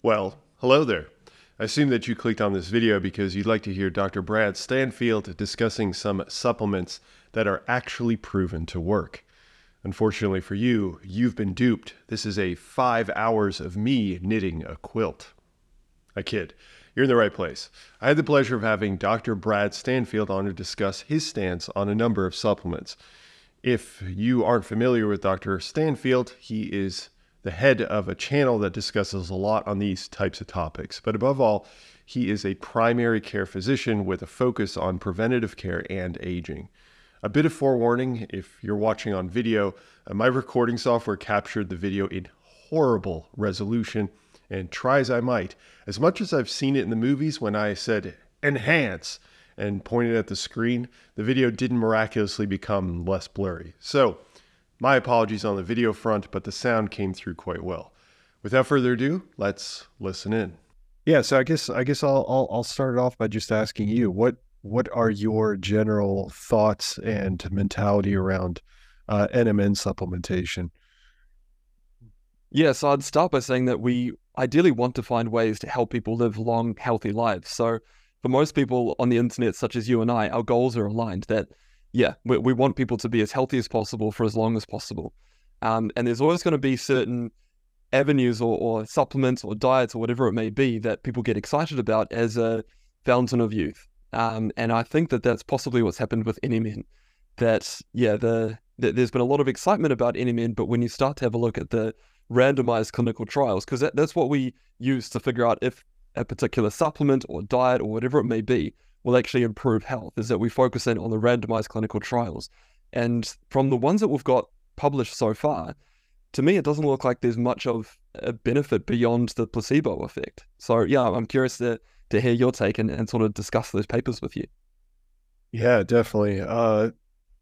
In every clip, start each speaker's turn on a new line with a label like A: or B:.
A: Well, hello there. I assume that you clicked on this video because you'd like to hear Dr. Brad Stanfield discussing some supplements that are actually proven to work. Unfortunately for you, you've been duped. This is a five hours of me knitting a quilt. I kid. You're in the right place. I had the pleasure of having Dr. Brad Stanfield on to discuss his stance on a number of supplements. If you aren't familiar with Dr. Stanfield, he is the head of a channel that discusses a lot on these types of topics. But above all, he is a primary care physician with a focus on preventative care and aging. A bit of forewarning if you're watching on video, uh, my recording software captured the video in horrible resolution, and try as I might, as much as I've seen it in the movies when I said enhance and pointed at the screen, the video didn't miraculously become less blurry. So, my apologies on the video front, but the sound came through quite well. Without further ado, let's listen in.
B: Yeah, so I guess I guess I'll I'll, I'll start it off by just asking you what what are your general thoughts and mentality around uh, NMN supplementation?
C: Yeah, so I'd start by saying that we ideally want to find ways to help people live long, healthy lives. So for most people on the internet, such as you and I, our goals are aligned that yeah, we, we want people to be as healthy as possible for as long as possible. Um, and there's always going to be certain avenues or, or, supplements or diets or whatever it may be that people get excited about as a fountain of youth. Um, and I think that that's possibly what's happened with NMN. That yeah, the, the, there's been a lot of excitement about NMN, but when you start to have a look at the randomized clinical trials, because that, that's what we use to figure out if a particular supplement or diet or whatever it may be will actually improve health is that we focus in on the randomized clinical trials. And from the ones that we've got published so far, to me, it doesn't look like there's much of a benefit beyond the placebo effect. So, yeah, I'm curious to, to hear your take and, and sort of discuss those papers with you.
B: Yeah, definitely. Uh,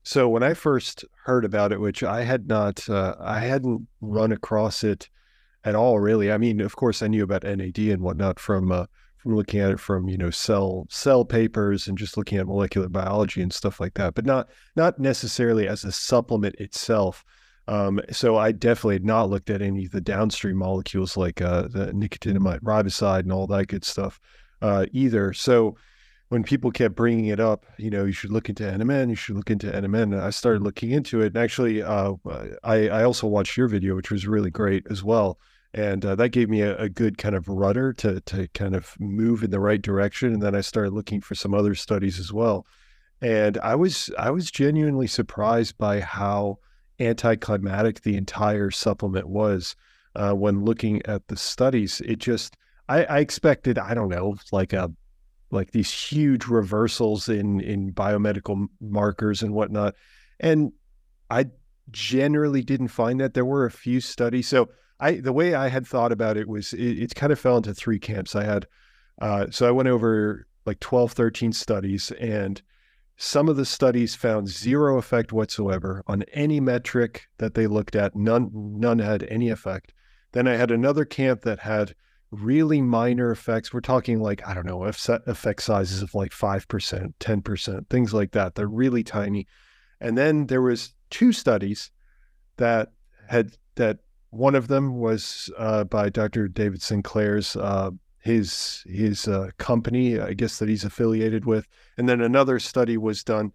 B: so when I first heard about it, which I had not, uh, I hadn't run across it at all, really. I mean, of course, I knew about NAD and whatnot from uh, looking at it from you know cell cell papers and just looking at molecular biology and stuff like that, but not not necessarily as a supplement itself. Um, so I definitely had not looked at any of the downstream molecules like uh, the nicotinamide riboside and all that good stuff uh, either. So when people kept bringing it up, you know, you should look into NMN, you should look into NMN. I started looking into it, and actually, uh, I, I also watched your video, which was really great as well and uh, that gave me a, a, good kind of rudder to to kind of move in the right direction. And then I started looking for some other studies as well, and I was I was genuinely surprised by how anticlimactic the entire supplement was uh, when looking at the studies. It just I, I expected I don't know like a like these huge reversals in in biomedical markers and whatnot, and I generally didn't find that there were a few studies so I the way I had thought about it was it, it kind of fell into three camps. I had uh, so I went over like 12, 13 studies, and some of the studies found zero effect whatsoever on any metric that they looked at. None none had any effect. Then I had another camp that had really minor effects. We're talking like I don't know effect sizes of like five percent, ten percent, things like that. They're really tiny. And then there was two studies that had that one of them was uh, by Dr. David Sinclair's uh, his his uh, company, I guess that he's affiliated with, and then another study was done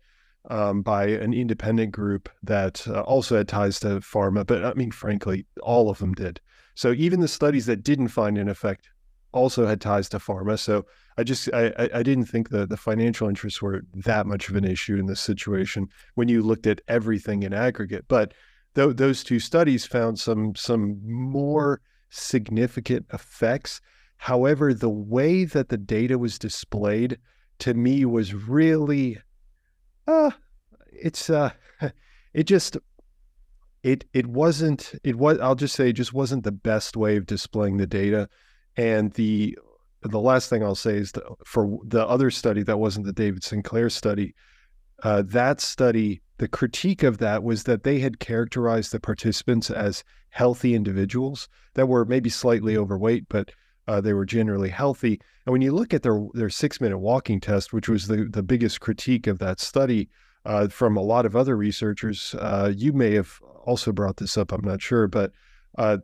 B: um, by an independent group that uh, also had ties to pharma. But I mean, frankly, all of them did. So even the studies that didn't find an effect also had ties to pharma. So I just I, I didn't think the the financial interests were that much of an issue in this situation when you looked at everything in aggregate, but th- those two studies found some some more significant effects. However, the way that the data was displayed to me was really, uh, it's uh, it just it it wasn't it was I'll just say it just wasn't the best way of displaying the data, and the the last thing I'll say is that for the other study that wasn't the David Sinclair study, uh, that study the critique of that was that they had characterized the participants as healthy individuals that were maybe slightly overweight, but uh, they were generally healthy. And when you look at their their six minute walking test, which was the the biggest critique of that study uh, from a lot of other researchers, uh, you may have also brought this up. I'm not sure, but uh,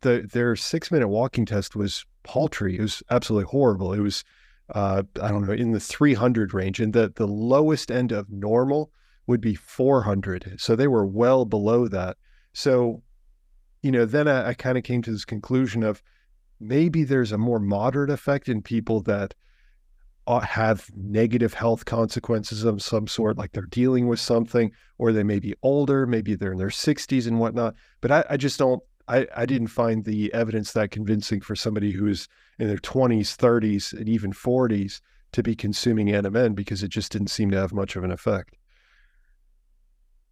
B: the their six minute walking test was paltry. It was absolutely horrible. It was uh, I don't know in the 300 range, and the the lowest end of normal would be 400. So they were well below that. So, you know, then I, I kind of came to this conclusion of maybe there's a more moderate effect in people that uh, have negative health consequences of some sort, like they're dealing with something, or they may be older, maybe they're in their 60s and whatnot. But I, I just don't, I, I didn't find the evidence that convincing for somebody who's in their 20s, 30s, and even 40s to be consuming NMN because it just didn't seem to have much of an effect.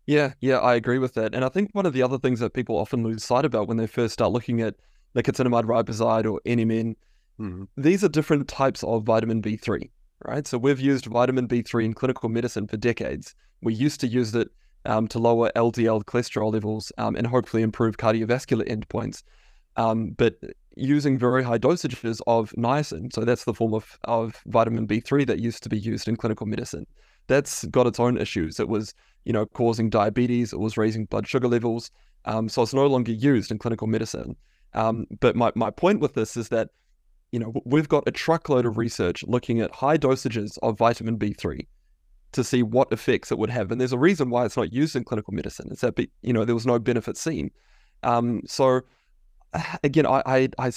C: Yeah, yeah, I agree with that. And I think one of the other things that people often lose sight about when they first start looking at nicotinamide riboside or NMN Mm-hmm. These are different types of vitamin B3, right? So we've used vitamin B3 in clinical medicine for decades. We used to use it um, to lower LDL cholesterol levels um, and hopefully improve cardiovascular endpoints. Um, but using very high dosages of niacin, so that's the form of, of vitamin B3 that used to be used in clinical medicine, that's got its own issues. It was, you know, causing diabetes, it was raising blood sugar levels. Um, so it's no longer used in clinical medicine. Um, but my, my point with this is that you know, we've got a truckload of research looking at high dosages of vitamin B3 to see what effects it would have. And there's a reason why it's not used in clinical medicine. It's that, you know, there was no benefit seen. Um, so again, I, I, I,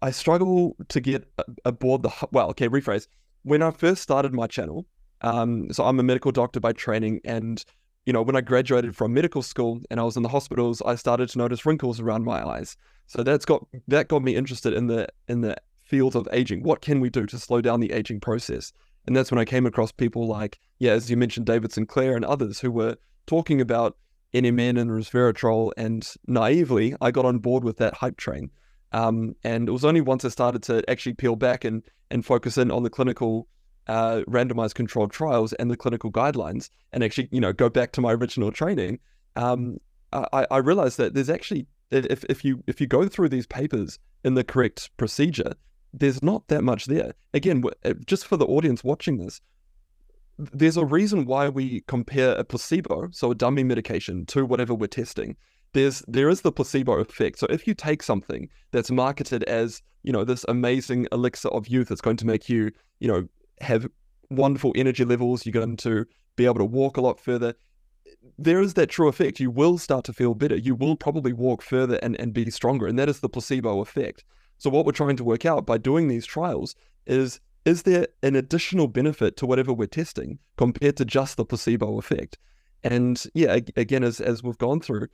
C: I, struggle to get aboard the, well, okay, rephrase. When I first started my channel, um, so I'm a medical doctor by training and you know, when I graduated from medical school and I was in the hospitals, I started to notice wrinkles around my eyes. So that's got that got me interested in the in the field of aging. What can we do to slow down the aging process? And that's when I came across people like, yeah, as you mentioned, David Sinclair and others who were talking about NMN and resveratrol. And naively, I got on board with that hype train. Um, and it was only once I started to actually peel back and and focus in on the clinical uh, randomized controlled trials and the clinical guidelines and actually, you know, go back to my original training, um, I, I realized that there's actually if, if you if you go through these papers in the correct procedure, there's not that much there. Again, uh, just for the audience watching this, there's a reason why we compare a placebo, so a dummy medication, to whatever we're testing. There's there is the placebo effect. So if you take something that's marketed as you know this amazing elixir of youth, that's going to make you you know have wonderful energy levels. You're going to be able to walk a lot further. There is that true effect. You will start to feel better. You will probably walk further and, and be stronger. And that is the placebo effect. So, what we're trying to work out by doing these trials is is there an additional benefit to whatever we're testing compared to just the placebo effect? And yeah, again, as, as we've gone through,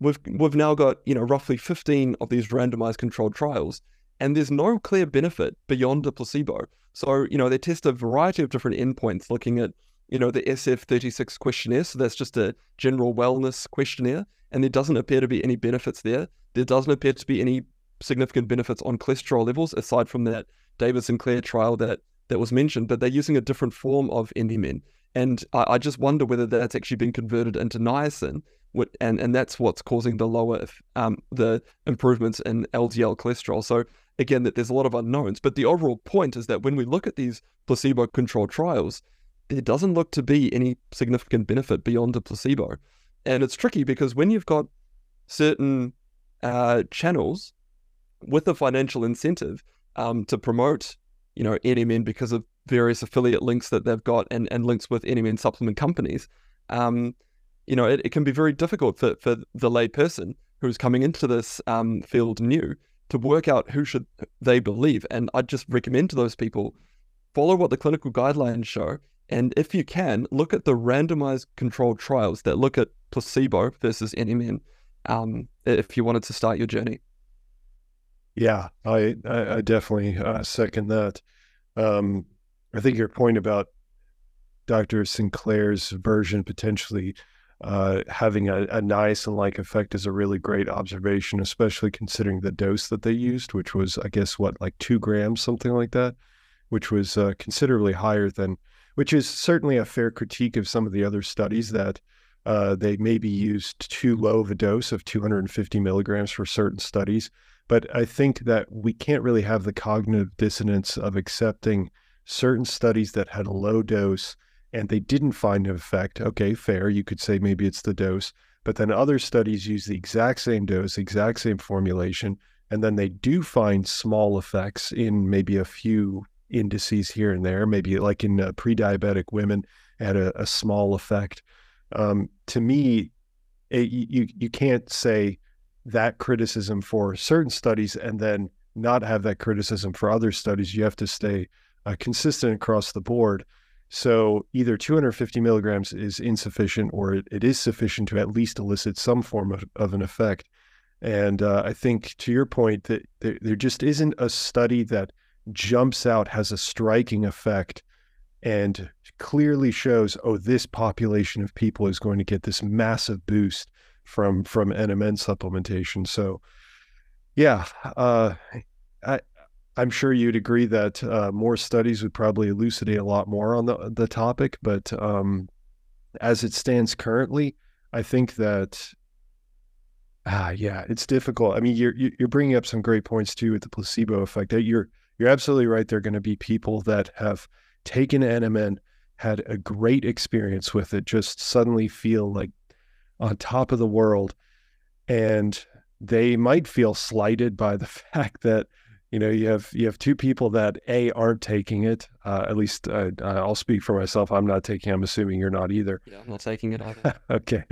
C: we've we've now got you know roughly 15 of these randomized controlled trials, and there's no clear benefit beyond a placebo. So, you know, they test a variety of different endpoints looking at, you know, the SF36 questionnaire. So that's just a general wellness questionnaire. And there doesn't appear to be any benefits there. There doesn't appear to be any significant benefits on cholesterol levels, aside from that David Sinclair trial that that was mentioned, but they're using a different form of NMN. And I, I just wonder whether that's actually been converted into niacin, and and that's what's causing the lower um, the improvements in LDL cholesterol. So again, that there's a lot of unknowns. But the overall point is that when we look at these placebo controlled trials, there doesn't look to be any significant benefit beyond a placebo. And it's tricky because when you've got certain uh, channels with a financial incentive um, to promote, you know, NMN because of various affiliate links that they've got and, and links with NMN supplement companies, um, you know, it, it, can be very difficult for, for the lay person who's coming into this um, field new to work out who should they believe. And I'd just recommend to those people follow what the clinical guidelines show. And if you can, look at the randomized controlled trials that look at placebo versus NMN um, if you wanted to start your journey.
B: Yeah, I, I, I definitely uh, second that. Um, I think your point about Dr. Sinclair's version potentially uh, having a, a niacin like effect is a really great observation, especially considering the dose that they used, which was, I guess, what, like two grams, something like that, which was uh, considerably higher than, which is certainly a fair critique of some of the other studies that uh, they maybe used too low of a dose of 250 milligrams for certain studies. But I think that we can't really have the cognitive dissonance of accepting certain studies that had a low dose and they didn't find an effect, okay, fair. You could say maybe it's the dose. But then other studies use the exact same dose, exact same formulation, and then they do find small effects in maybe a few indices here and there, maybe like in uh, pre-diabetic women had a, a small effect. Um, to me, it, you you can't say that criticism for certain studies and then not have that criticism for other studies. You have to stay uh, consistent across the board. So either 250 milligrams is insufficient or it, it is sufficient to at least elicit some form of, of an effect. And uh, I think to your point that there, there just isn't a study that jumps out, has a striking effect, and clearly shows, oh, this population of people is going to get this massive boost from from NMN supplementation. So, yeah, uh, I I'm sure you'd agree that uh, more studies would probably elucidate a lot more on the the topic. But um, as it stands currently, I think that ah, yeah, it's difficult. I mean, you're you're bringing up some great points too with the placebo effect. You're you're absolutely right. There are going to be people that have taken NMN, had a great experience with it, just suddenly feel like on top of the world. And they might feel slighted by the fact that you know you have you have two people that a aren't taking it uh, at least uh, i'll speak for myself i'm not taking i'm assuming you're not either.
C: Yeah i'm not taking it either.
B: Okay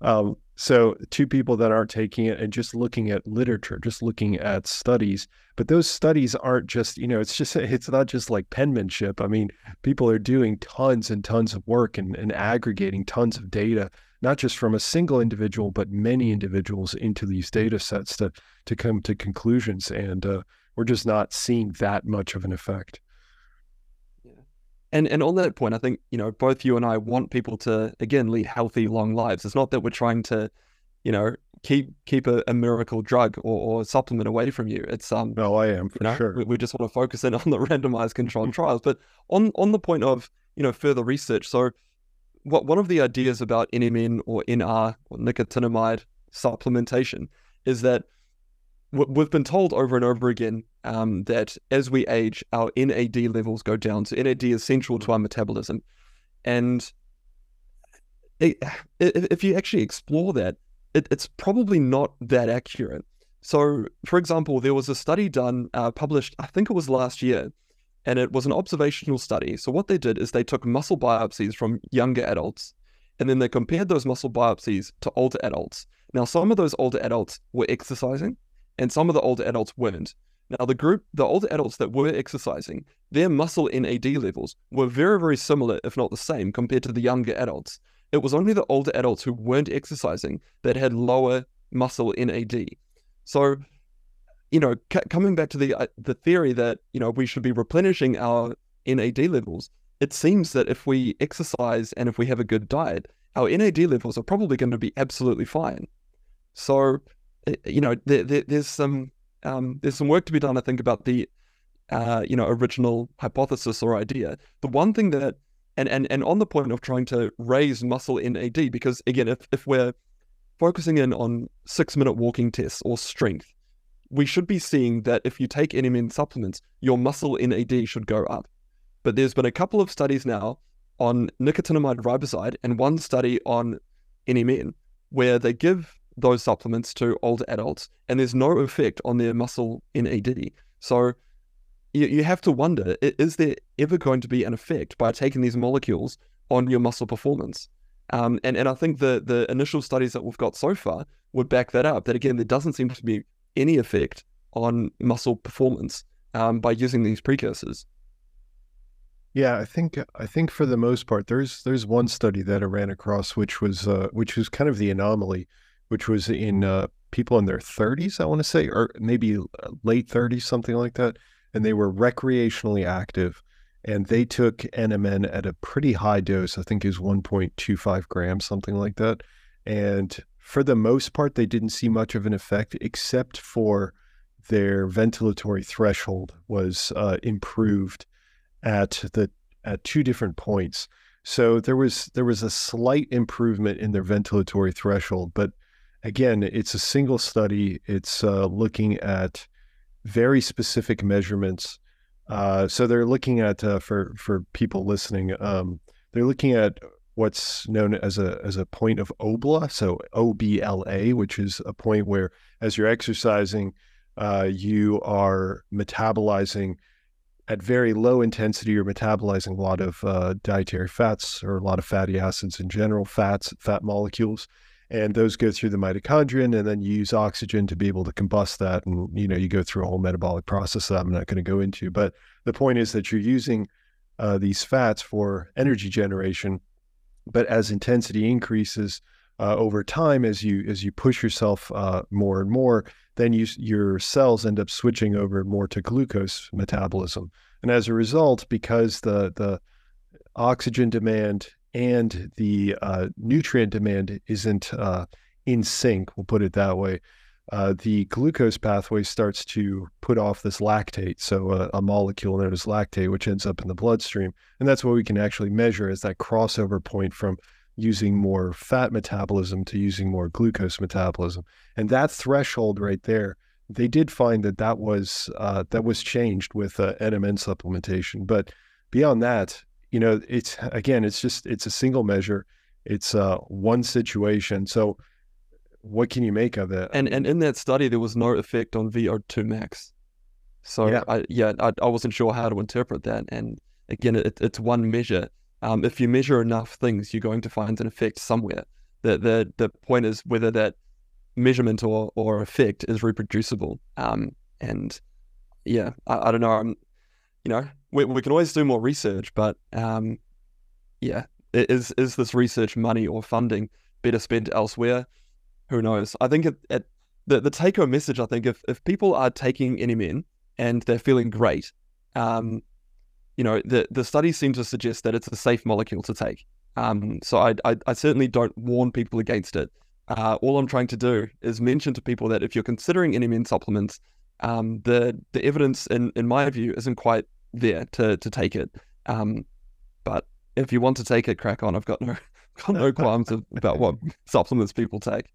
B: um, so two people that aren't taking it and just looking at literature just looking at studies but those studies aren't just you know it's just it's not just like penmanship i mean people are doing tons and tons of work and, and aggregating tons of data not just from a single individual, but many individuals into these data sets to to come to conclusions. And uh, we're just not seeing that much of an effect.
C: Yeah. And and on that point, I think you know both you and I want people to again lead healthy, long lives. It's not that we're trying to, you know, keep keep a, a miracle drug or, or, supplement away from you. It's um.
B: No, I am for
C: you know,
B: sure.
C: We, we just want to focus in on the randomized controlled trials, but on on the point of you know further research. So what one of the ideas about NMN or NR or nicotinamide supplementation is that we've been told over and over again um, that as we age, our NAD levels go down. So NAD is central to our metabolism, and it, if you actually explore that, it, it's probably not that accurate. So, for example, there was a study done, uh, published, I think it was last year, and it was an observational study. So what they did is they took muscle biopsies from younger adults, and then they compared those muscle biopsies to older adults. Now, some of those older adults were exercising, and some of the older adults weren't. Now, the group, the older adults that were exercising, their muscle NAD levels were very, very similar, if not the same, compared to the younger adults. It was only the older adults who weren't exercising that had lower muscle NAD. So you know, c- coming back to the uh, the theory that you know we should be replenishing our NAD levels, it seems that if we exercise and if we have a good diet, our NAD levels are probably going to be absolutely fine. So, you know, there, there, there's some um, there's some work to be done, I think, about the uh, you know original hypothesis or idea. The one thing that and and and on the point of trying to raise muscle NAD, because again, if if we're focusing in on six minute walking tests or strength, we should be seeing that if you take NMN supplements, your muscle NAD should go up. But there's been a couple of studies now on nicotinamide riboside and one study on NMN where they give those supplements to older adults and there's no effect on their muscle NAD. So you, you have to wonder is there ever going to be an effect by taking these molecules on your muscle performance? Um, and, and I think the, the initial studies that we've got so far would back that up. That again, there doesn't seem to be any effect on muscle performance um, by using these precursors.
B: Yeah, I think I think for the most part, there's there's one study that I ran across, which was uh, which was kind of the anomaly, which was in uh, people in their 30s, I want to say, or maybe uh, late 30s, something like that, and they were recreationally active, and they took NMN at a pretty high dose. I think is 1.25 grams, something like that, and for the most part, they didn't see much of an effect, except for their ventilatory threshold was uh, improved at the at two different points. So there was there was a slight improvement in their ventilatory threshold, but again, it's a single study. It's uh, looking at very specific measurements. Uh, so they're looking at uh, for for people listening, um, they're looking at what's known as a as a point of obla, so OBLA, which is a point where as you're exercising, uh, you are metabolizing at very low intensity. You're metabolizing a lot of uh, dietary fats or a lot of fatty acids in general, fats, fat molecules, and those go through the mitochondria, and then you use oxygen to be able to combust that, and you know you go through a whole metabolic process that I'm not going to go into. But the point is that you're using uh, these fats for energy generation but as intensity increases uh, over time, as you as you push yourself uh, more and more, then you, your cells end up switching over more to glucose metabolism, and as a result, because the the oxygen demand and the uh, nutrient demand isn't uh, in sync, we'll put it that way, uh, the glucose pathway starts to put off this lactate, so a, a, molecule known as lactate, which ends up in the bloodstream, and that's what we can actually measure as that crossover point from using more fat metabolism to using more glucose metabolism, and that threshold right there, they did find that that was uh, that was changed with uh, NMN supplementation, but beyond that, you know, it's again, it's just it's a single measure, it's uh, one situation, so what can you make of it?
C: And and in that study, there was no effect on VO2 max. So yeah, I, yeah, I, I wasn't sure how to interpret that. And again, it, it's one measure. Um, if you measure enough things, you're going to find an effect somewhere. The the the point is whether that measurement or or effect is reproducible. Um, and yeah, I, I don't know. I'm, you know, we we can always do more research, but um, yeah, is is this research money or funding better spent elsewhere? Who knows? I think it, it, the the take home message. I think if if people are taking NMN and they're feeling great, um, you know, the the studies seem to suggest that it's a safe molecule to take. Um, so I, I, I certainly don't warn people against it. Uh, all I'm trying to do is mention to people that if you're considering NMN supplements, um, the the evidence, in in my view, isn't quite there to to take it. Um, but if you want to take it, crack on. I've got no got no qualms about what supplements people take.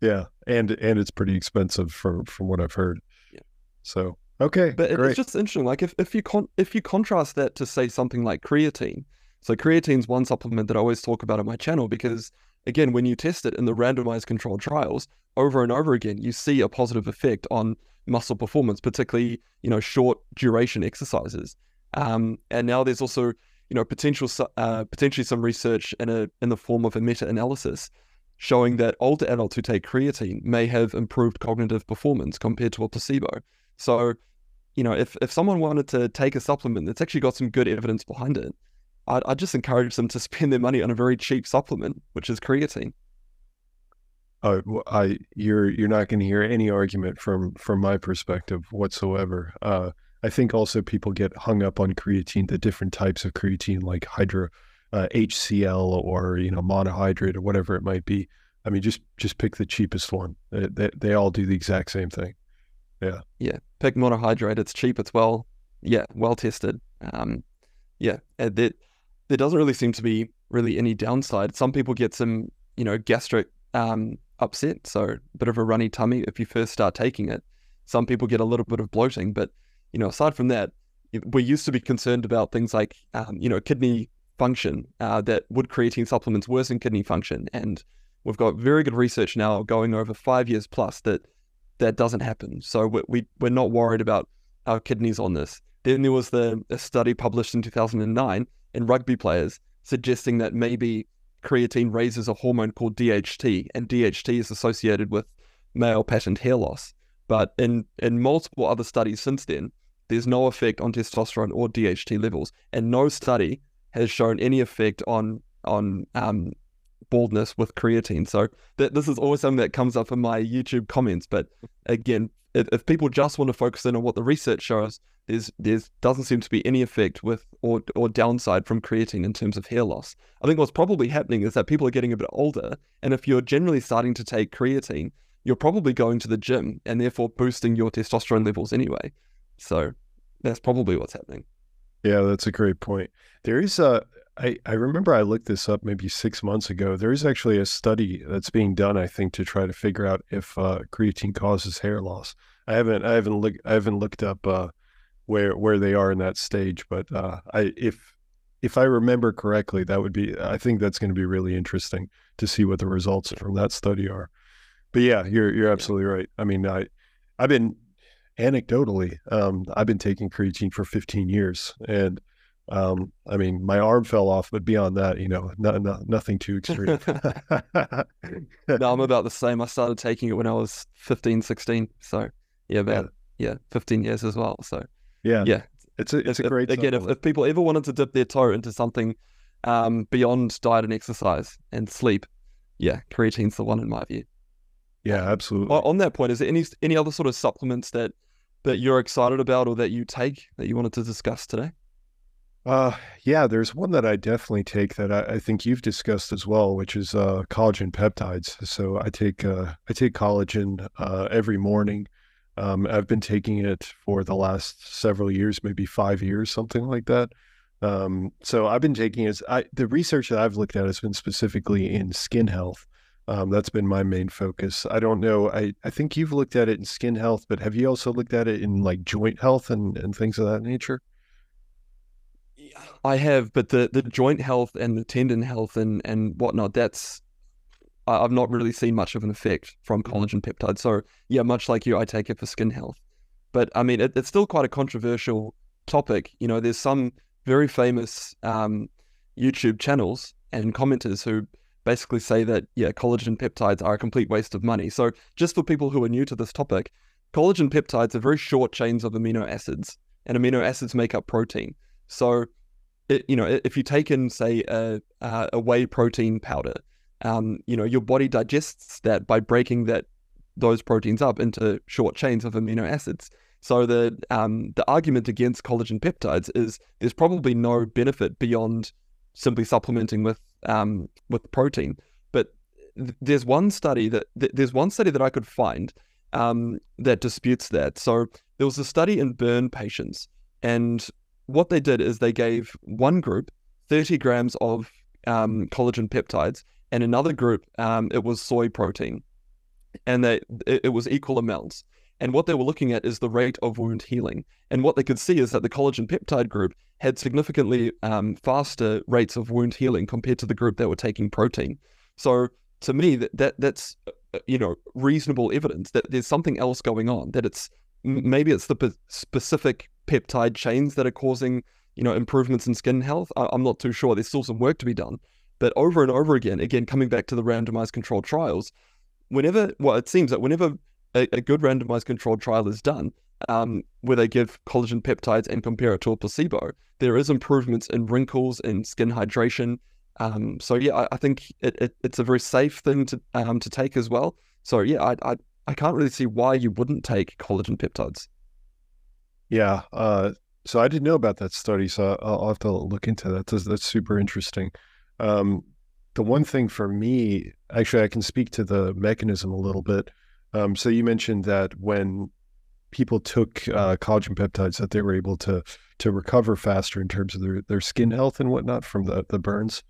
B: Yeah, and and it's pretty expensive from from what I've heard. Yeah. So okay,
C: but great. it's just interesting. Like if if you con- if you contrast that to say something like creatine. So creatine's one supplement that I always talk about on my channel because again, when you test it in the randomized controlled trials over and over again, you see a positive effect on muscle performance, particularly you know short duration exercises. Um, and now there's also you know potential uh, potentially some research in a in the form of a meta analysis showing that older adults who take creatine may have improved cognitive performance compared to a placebo. So, you know, if, if someone wanted to take a supplement that's actually got some good evidence behind it, I'd, I'd just encourage them to spend their money on a very cheap supplement, which is creatine.
B: Uh, I you're you're not going to hear any argument from from my perspective whatsoever. Uh, I think also people get hung up on creatine, the different types of creatine, like hydro uh, HCl or you know monohydrate or whatever it might be. I mean, just just pick the cheapest one. They, they, they all do the exact same thing. Yeah.
C: Yeah. Pick monohydrate. It's cheap. It's well, yeah, well tested. Um, yeah. There, there doesn't really seem to be really any downside. Some people get some, you know, gastric um, upset. So a bit of a runny tummy if you first start taking it. Some people get a little bit of bloating. But, you know, aside from that, we used to be concerned about things like, um, you know, kidney function uh, that would creatine supplements worsen kidney function. And we've got very good research now going over five years plus that that doesn't happen. So we, we we're not worried about our kidneys on this. Then there was the a study published in 2009 in rugby players suggesting that maybe creatine raises a hormone called DHT, and DHT is associated with male pattern hair loss. But in in multiple other studies since then, there's no effect on testosterone or DHT levels, and no study has shown any effect on on um, baldness with creatine. So th- this is always something that comes up in my YouTube comments. But again, if, if, people just want to focus in on what the research shows, there's there's doesn't seem to be any effect with or or downside from creatine in terms of hair loss. I think what's probably happening is that people are getting a bit older, and if you're generally starting to take creatine, you're probably going to the gym and therefore boosting your testosterone levels anyway. So that's probably what's happening.
B: Yeah, that's a great point. There is a, I, I remember I looked this up maybe six months ago. There is actually a study that's being done, I think, to try to figure out if uh, creatine causes hair loss. I haven't, I haven't looked, I haven't looked up uh, where where they are in that stage, but uh, I if if I remember correctly, that would be. I think that's going to be really interesting to see what the results from that study are. But yeah, you're you're absolutely right. I mean, I I've been anecdotally, um, I've been taking creatine for 15 years, and um, I mean, my arm fell off, but beyond that, you know, no, no, nothing too extreme.
C: no, I'm about the same. I started taking it when I was 15, 16. So yeah, about yeah, yeah 15 years as well. So
B: yeah,
C: yeah,
B: it's a it's a great.
C: again, if, if, people ever wanted to dip their toe into something um, beyond diet and exercise and sleep, yeah, creatine's the one in my view.
B: Yeah, absolutely.
C: On that point, is there any any other sort of supplements that that you're excited about or that you take that you wanted to discuss today?
B: Uh, yeah, there's one that I definitely take that I, I think you've discussed as well, which is uh, collagen peptides. So I take uh, I take collagen uh, every morning. Um, I've been taking it for the last several years, maybe five years, something like that. Um, so I've been taking it. I, the research that I've looked at has been specifically in skin health. Um, that's been my main focus. I don't know. I, I think you've looked at it in skin health, but have you also looked at it in like joint health and, and things of that nature?
C: I have, but the, the joint health and the tendon health and, and whatnot, that's I've not really seen much of an effect from mm-hmm. collagen peptides. So yeah, much like you, I take it for skin health. But I mean, it, it's still quite a controversial topic. You know, there's some very famous um, YouTube channels and commenters who basically say that, yeah, collagen peptides are a complete waste of money. So, just for people who are new to this topic, collagen peptides are very short chains of amino acids, and amino acids make up protein. So, it, you know, if you take in, say, a, a whey protein powder, um, you know, your body digests that by breaking that those proteins up into short chains of amino acids. So the um, the argument against collagen peptides is there's probably no benefit beyond simply supplementing with um, with protein. But th- there's one study that th- there's one study that I could find um, that disputes that. So there was a study in burn patients, and what they did is they gave one group 30 grams of um, collagen peptides, and another group um, it was soy protein, and they it, it was equal amounts. And what they were looking at is the rate of wound healing. And what they could see is that the collagen peptide group had significantly um, faster rates of wound healing compared to the group that were taking protein. So to me, that, that that's uh, you know reasonable evidence that there's something else going on. That it's maybe it's the p- specific peptide chains that are causing you know improvements in skin health. I, I'm not too sure. There's still some work to be done. But over and over again, again coming back to the randomized controlled trials, whenever well, it seems that whenever a, a good randomized controlled trial is done, um, where they give collagen peptides and compare it to a placebo, there is improvements in wrinkles and skin hydration. Um, so yeah, I, I think it, it, it's a very safe thing to um, to take as well. So yeah, I, I I can't really see why you wouldn't take collagen peptides.
B: Yeah. Uh, so I didn't know about that study, so I'll, I'll have to look into that. That's, that's super interesting. Um, the one thing for me, actually, I can speak to the mechanism a little bit. Um, so you mentioned that when people took uh, collagen peptides, that they were able to to recover faster in terms of their, their skin health and whatnot from the the burns.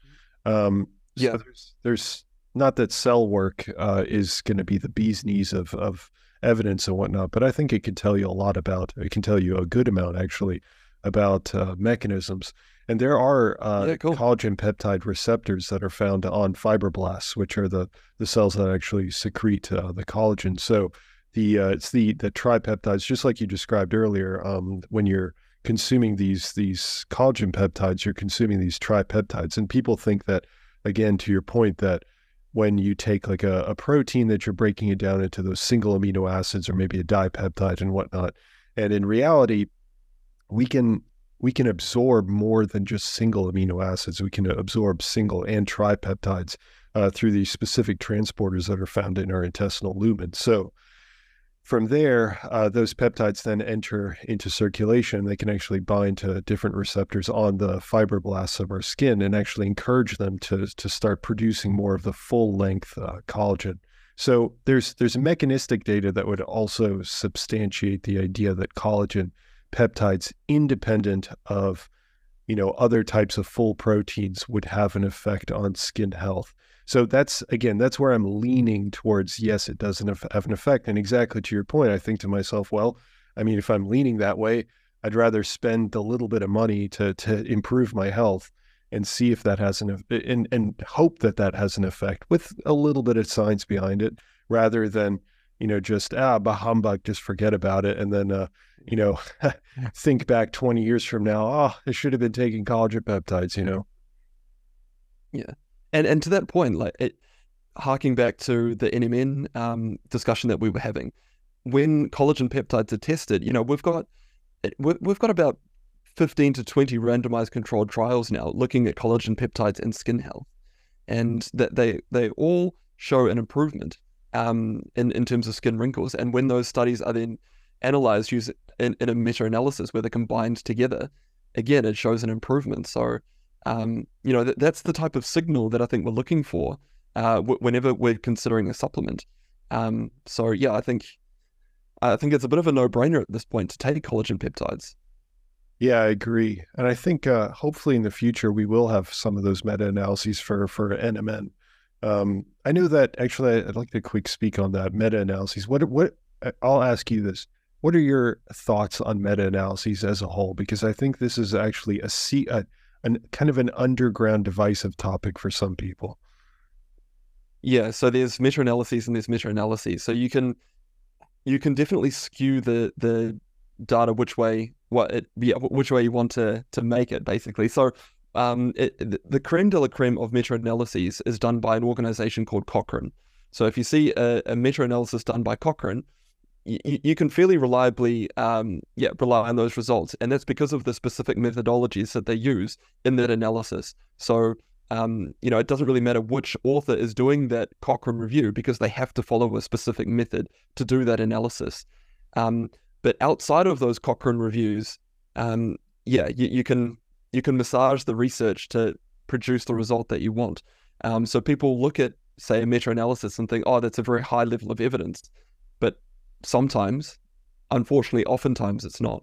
B: Um, yeah, so there's, there's not that cell work uh, is going to be the bee's knees of of evidence and whatnot, but I think it can tell you a lot about. It can tell you a good amount actually about uh, mechanisms. And there are uh, yeah, cool. collagen peptide receptors that are found on fibroblasts, which are the the cells that actually secrete uh, the collagen. So the uh, it's the the tripeptides, just like you described earlier. Um, when you're consuming these these collagen peptides, you're consuming these tripeptides, and people think that again, to your point, that when you take like a, a protein that you're breaking it down into those single amino acids or maybe a dipeptide and whatnot. And in reality, we can we can absorb more than just single amino acids. We can absorb single and tripeptides uh, through these specific transporters that are found in our intestinal lumen. So from there, uh, those peptides then enter into circulation. They can actually bind to different receptors on the fibroblasts of our skin and actually encourage them to, to start producing more of the full length uh, collagen. So there's there's mechanistic data that would also substantiate the idea that collagen peptides independent of you know other types of full proteins would have an effect on skin health. So that's again that's where i'm leaning towards yes it doesn't have an effect. And exactly to your point i think to myself well i mean if i'm leaning that way I'd rather spend a little bit of money to to improve my health and see if that has an and and hope that that has an effect with a little bit of science behind it, rather than you know just ah bah humbug, just forget about it, and then uh, you know think back twenty years from now, oh, I should have been taking collagen peptides, you know.
C: Yeah, and and to that point, like it, harking back to the NMN um, discussion that we were having, when collagen peptides are tested, you know, we've got we've got about 15 to 20 randomized controlled trials now looking at collagen peptides and skin health, and that they they all show an improvement um, in in terms of skin wrinkles. And when those studies are then analyzed use in, in a meta-analysis where they're combined together, again it shows an improvement. So um, you know, that's the type of signal that I think we're looking for uh, w- whenever we're considering a supplement. Um, so yeah, I think I think it's a bit of a no-brainer at this point to take collagen peptides.
B: Yeah, I agree, and I think uh, hopefully in the future we will have some of those meta-analyses for for NMN. Um, I knew that actually. I'd like to quick speak on that meta-analyses. What what I'll ask you this: What are your thoughts on meta-analyses as a whole? Because I think this is actually a, kind of an underground divisive topic for some people.
C: Yeah, so there's meta-analyses and there's meta-analyses. So you can you can definitely skew the the data which way what it yeah, which way you want to to make it basically. So um, it, the creme de la creme of meta-analyses is done by an organization called Cochrane. So if you see a, a meta-analysis done by Cochrane, you, you can fairly reliably um, yeah rely on those results, and that's because of the specific methodologies that they use in that analysis. So um, you know, it doesn't really matter which author is doing that Cochrane review because they have to follow a specific method to do that analysis. Um, but outside of those Cochrane reviews, um, yeah, you, you, can you can massage the research to produce the result that you want. Um, so people look at, say, a meta-analysis and think, oh, that's a very high level of evidence. Sometimes, unfortunately, oftentimes it's not.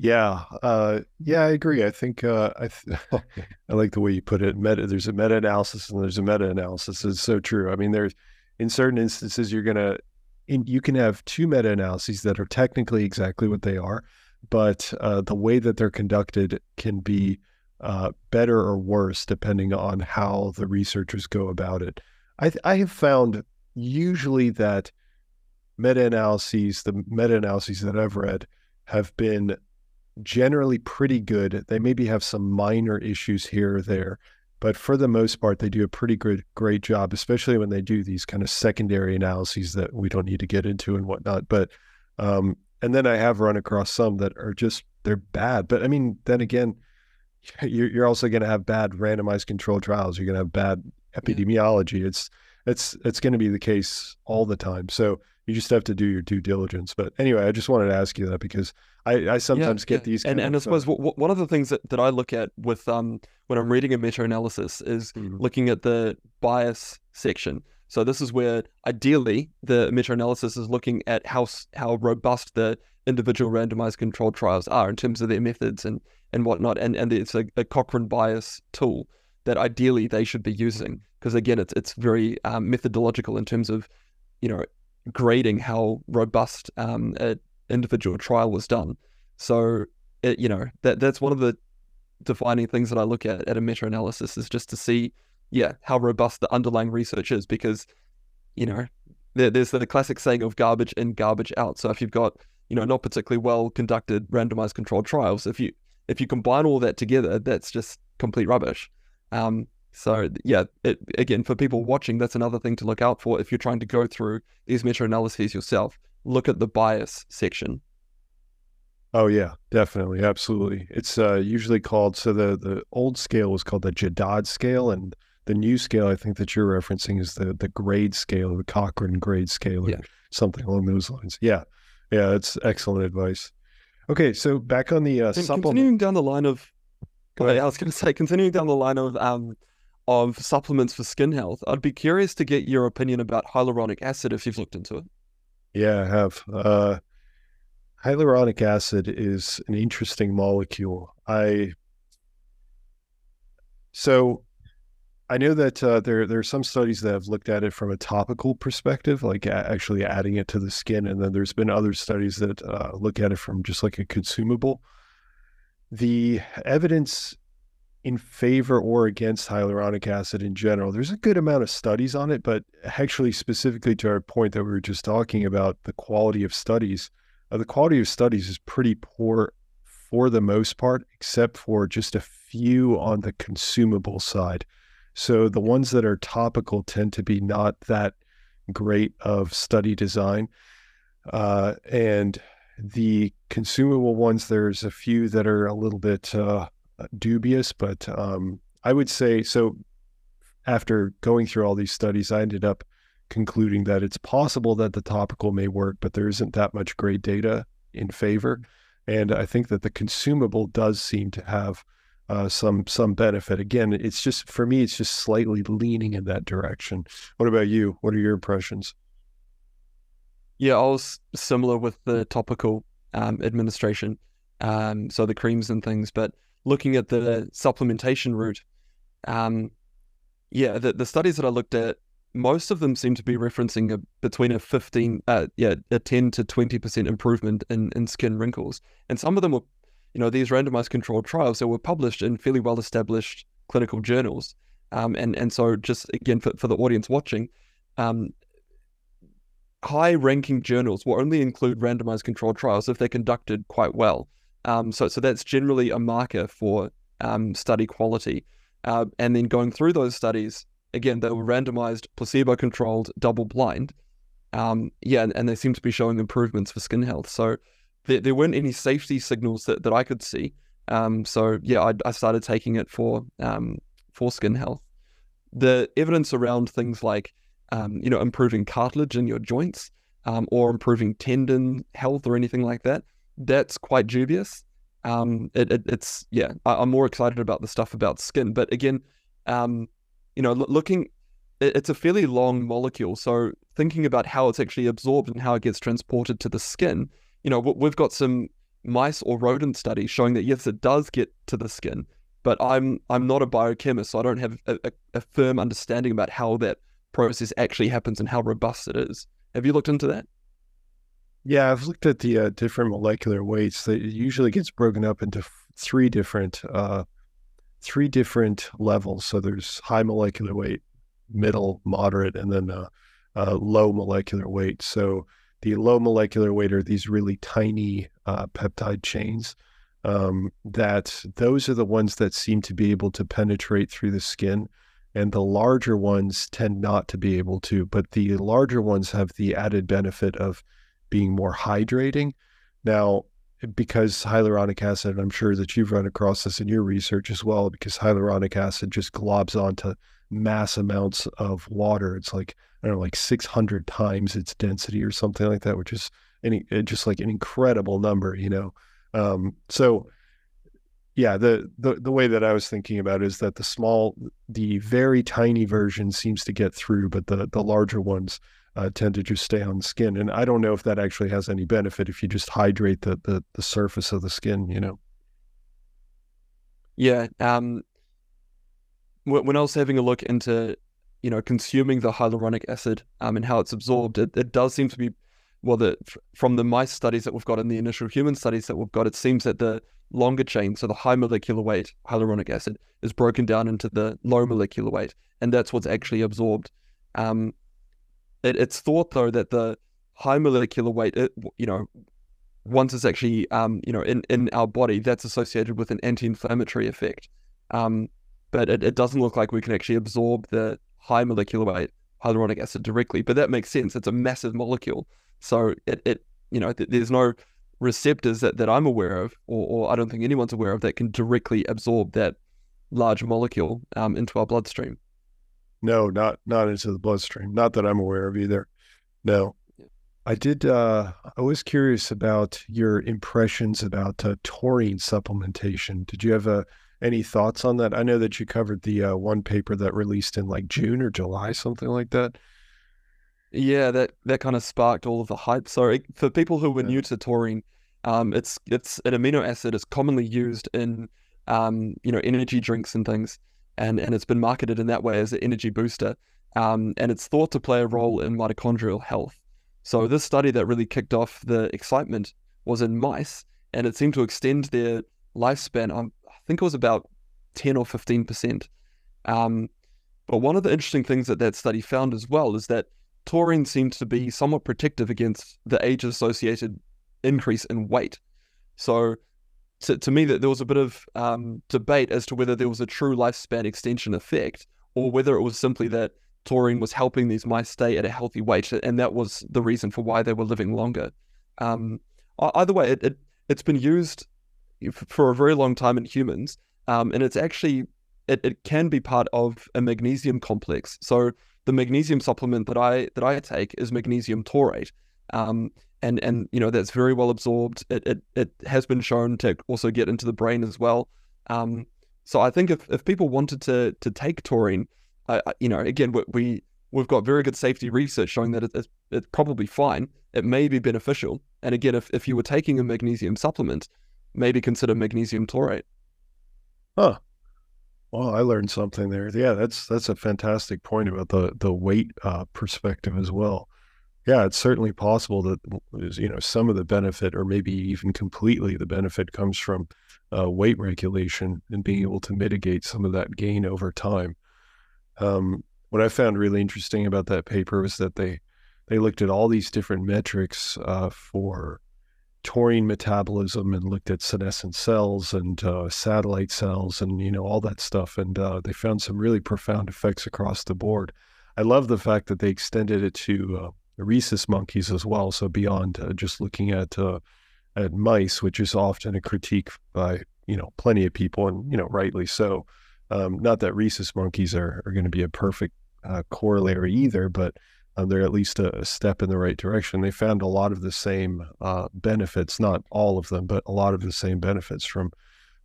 B: Yeah, uh, yeah, I agree. I think uh, I th- I like the way you put it. Meta, there's a meta analysis and there's a meta analysis. It's so true. I mean, there's in certain instances you're gonna in, you can have two meta analyses that are technically exactly what they are, but uh, the way that they're conducted can be uh, better or worse depending on how the researchers go about it. I th- I have found usually that meta analyses, the meta analyses that I've read, have been generally pretty good. They maybe have some minor issues here or there, but for the most part, they do a pretty good, great job, especially when they do these kind of secondary analyses that we don't need to get into and whatnot. But, um, and then I have run across some that are just, they're bad. But I mean, then again, you're, you're also going to have bad randomized controlled trials. You're going to have bad epidemiology. Yeah. It's, it's, it's going to be the case all the time. So you just have to do your due diligence. But anyway, I just wanted to ask you that because I, I sometimes yeah, get yeah. these.
C: And, and I suppose w- one of the things that, that I look at with um when I'm reading a meta analysis is mm-hmm. looking at the bias section. So this is where ideally the meta analysis is looking at how how robust the individual randomized controlled trials are in terms of their methods and and whatnot. And and it's a, a Cochrane bias tool that ideally they should be using because again it's it's very um, methodological in terms of you know grading how robust um, an individual trial was done. So, it, you know, that that's one of the defining things that I look at at a meta analysis is just to see, yeah, how robust the underlying research is because, you know, there, there's the classic saying of garbage in, garbage out. So if you've got, you know, not particularly well conducted randomized controlled trials, if you if you combine all that together, that's just complete rubbish. Um, so yeah, it, again, for people watching, that's another thing to look out for if you're trying to go through these meta-analyses yourself. Look at the bias section.
B: Oh yeah, definitely, absolutely. It's uh, usually called so the the old scale was called the Jadad scale, and the new scale I think that you're referencing is the the GRADE scale, the Cochrane GRADE scale, or yeah. something along those lines. Yeah, yeah, it's excellent advice. Okay, so back on the uh, supplement.
C: Continuing down the line of, I was going to say, continuing down the line of um, of supplements for skin health. I'd be curious to get your opinion about hyaluronic acid if you've looked into it.
B: Yeah, I have. Uh, hyaluronic acid is an interesting molecule. I so I know that uh, there there are some studies that have looked at it from a topical perspective, like a- actually adding it to the skin, and then there's been other studies that uh, look at it from just like a consumable. The evidence in favor or against hyaluronic acid in general, there's a good amount of studies on it, but actually specifically to our point that we were just talking about, the quality of studies, uh, the quality of studies is pretty poor for the most part, except for just a few on the consumable side. So the ones that are topical tend to be not that great of study design. Uh, and the consumable ones, there's a few that are a little bit uh, dubious, but um, I would say so. After going through all these studies, I ended up concluding that it's possible that the topical may work, but there isn't that much great data in favor. And I think that the consumable does seem to have uh, some some benefit. Again, it's just for me, it's just slightly leaning in that direction. What about you? What are your impressions?
C: Yeah, I was similar with the topical um, administration, um, so the creams and things. But looking at the supplementation route, um, yeah, the, the studies that I looked at, most of them seem to be referencing a, between a 15, uh, yeah, a 10 to 20% improvement in, in skin wrinkles. And some of them were you know, these randomized controlled trials that were published in fairly well established clinical journals. Um, and, and so just again, for, for the audience watching, um, high ranking journals will only include randomized controlled trials if they're conducted quite well. Um, so, so that's generally a marker for um, study quality. Uh, and then going through those studies, again, they were randomized, placebo controlled, double blind. Um, yeah, and, and they seem to be showing improvements for skin health. So, there, there weren't any safety signals that, that I could see. Um, so yeah, I, I, started taking it for um, for skin health. The evidence around things like um, you know improving cartilage in your joints or improving tendon health or anything like that, that's quite dubious. Um, it, it, it's yeah, I, am more excited about the stuff about skin. But again, um, you know, looking, it, it's a fairly long molecule. So thinking about how it's actually absorbed and how it gets transported to the skin you know, we've got some mice or rodent studies showing that yes, it does get to the skin, but I'm I'm not a biochemist, so I don't have a, a, a firm understanding about how that process actually happens and how robust it is. Have you looked into that?
B: Yeah, I've looked at the uh, different molecular weights. It usually gets broken up into three different uh, three different levels. So there's high molecular weight, middle, moderate, and then uh, uh low molecular weight. So the low molecular weight are these really tiny uh, peptide chains. Um, that those are the ones that seem to be able to penetrate through the skin, and the larger ones tend not to be able to. But the larger ones have the added benefit of being more hydrating. Now, because hyaluronic acid, I'm sure that you've run across this in your research as well, because hyaluronic acid just globs onto mass amounts of water. It's like I don't know, like 600 times its density or something like that, which is any uh, just like an incredible number, you know. Um, so yeah, the, the the way that I was thinking about is that the small, the very tiny version seems to get through, but the the larger ones uh, tend to just stay on skin. And I don't know if that actually has any benefit if you just hydrate the the, the surface of the skin, you know.
C: Yeah. Um, when I was having a look into you know, consuming the hyaluronic acid um, and how it's absorbed, it, it does seem to be, well, the, from the mice studies that we've got and the initial human studies that we've got, it seems that the longer chain, so the high molecular weight hyaluronic acid, is broken down into the low molecular weight, and that's what's actually absorbed. Um, it, it's thought though that the high molecular weight, it, you know, once it's actually, um, you know, in, in our body, that's associated with an anti-inflammatory effect. Um, but it, it doesn't look like we can actually absorb the high molecular weight hyaluronic acid directly, but that makes sense. It's a massive molecule. So it, it you know, th- there's no receptors that, that I'm aware of, or, or I don't think anyone's aware of, that can directly absorb that large molecule um, into our bloodstream.
B: No, not not into the bloodstream. Not that I'm aware of either. No. I did. Uh, I was curious about your impressions about uh, taurine supplementation. Did you have a any thoughts on that? I know that you covered the uh, one paper that released in like June or July, something like that.
C: Yeah, that that kind of sparked all of the hype. So for people who were yeah. new to taurine, um, it's it's an amino acid is commonly used in um, you know energy drinks and things. And and it's been marketed in that way as an energy booster, um, and it's thought to play a role in mitochondrial health. So this study that really kicked off the excitement was in mice, and it seemed to extend their lifespan. I think it was about ten or fifteen percent. Um, but one of the interesting things that that study found as well is that taurine seemed to be somewhat protective against the age-associated increase in weight. So to, to me that there was a bit of um, debate as to whether there was a true lifespan extension effect or whether it was simply that taurine was helping these mice stay at a healthy weight and that was the reason for why they were living longer. Um, either way it, it, it's been used for a very long time in humans um, and it's actually it, it can be part of a magnesium complex. So the magnesium supplement that i that i take is magnesium taurate um, and and you know that's very well absorbed. It it, it has been shown to also get into the brain as well. Um, so I think if, if people wanted to to take taurine, uh, you know, again we, we we've got very good safety research showing that it, it's, it's probably fine. It may be beneficial. And again, if if you were taking a magnesium supplement, maybe consider magnesium taurate.
B: Huh. Well, I learned something there. Yeah, that's that's a fantastic point about the the weight uh, perspective as well yeah, it's certainly possible that you know some of the benefit, or maybe even completely the benefit, comes from uh, weight regulation and being able to mitigate some of that gain over time. Um, what I found really interesting about that paper was that they they looked at all these different metrics uh, for taurine metabolism and looked at senescent cells and uh, satellite cells and you know all that stuff, and uh, they found some really profound effects across the board. I love the fact that they extended it to uh, rhesus monkeys as well. So beyond uh, just looking at uh, at mice, which is often a critique by you know plenty of people, and you know rightly so. Um, not that rhesus monkeys are, are going to be a perfect uh, corollary either, but uh, they're at least a, a, step in the right direction. They found a lot of the same uh, benefits, not all of them, but a lot of the same benefits from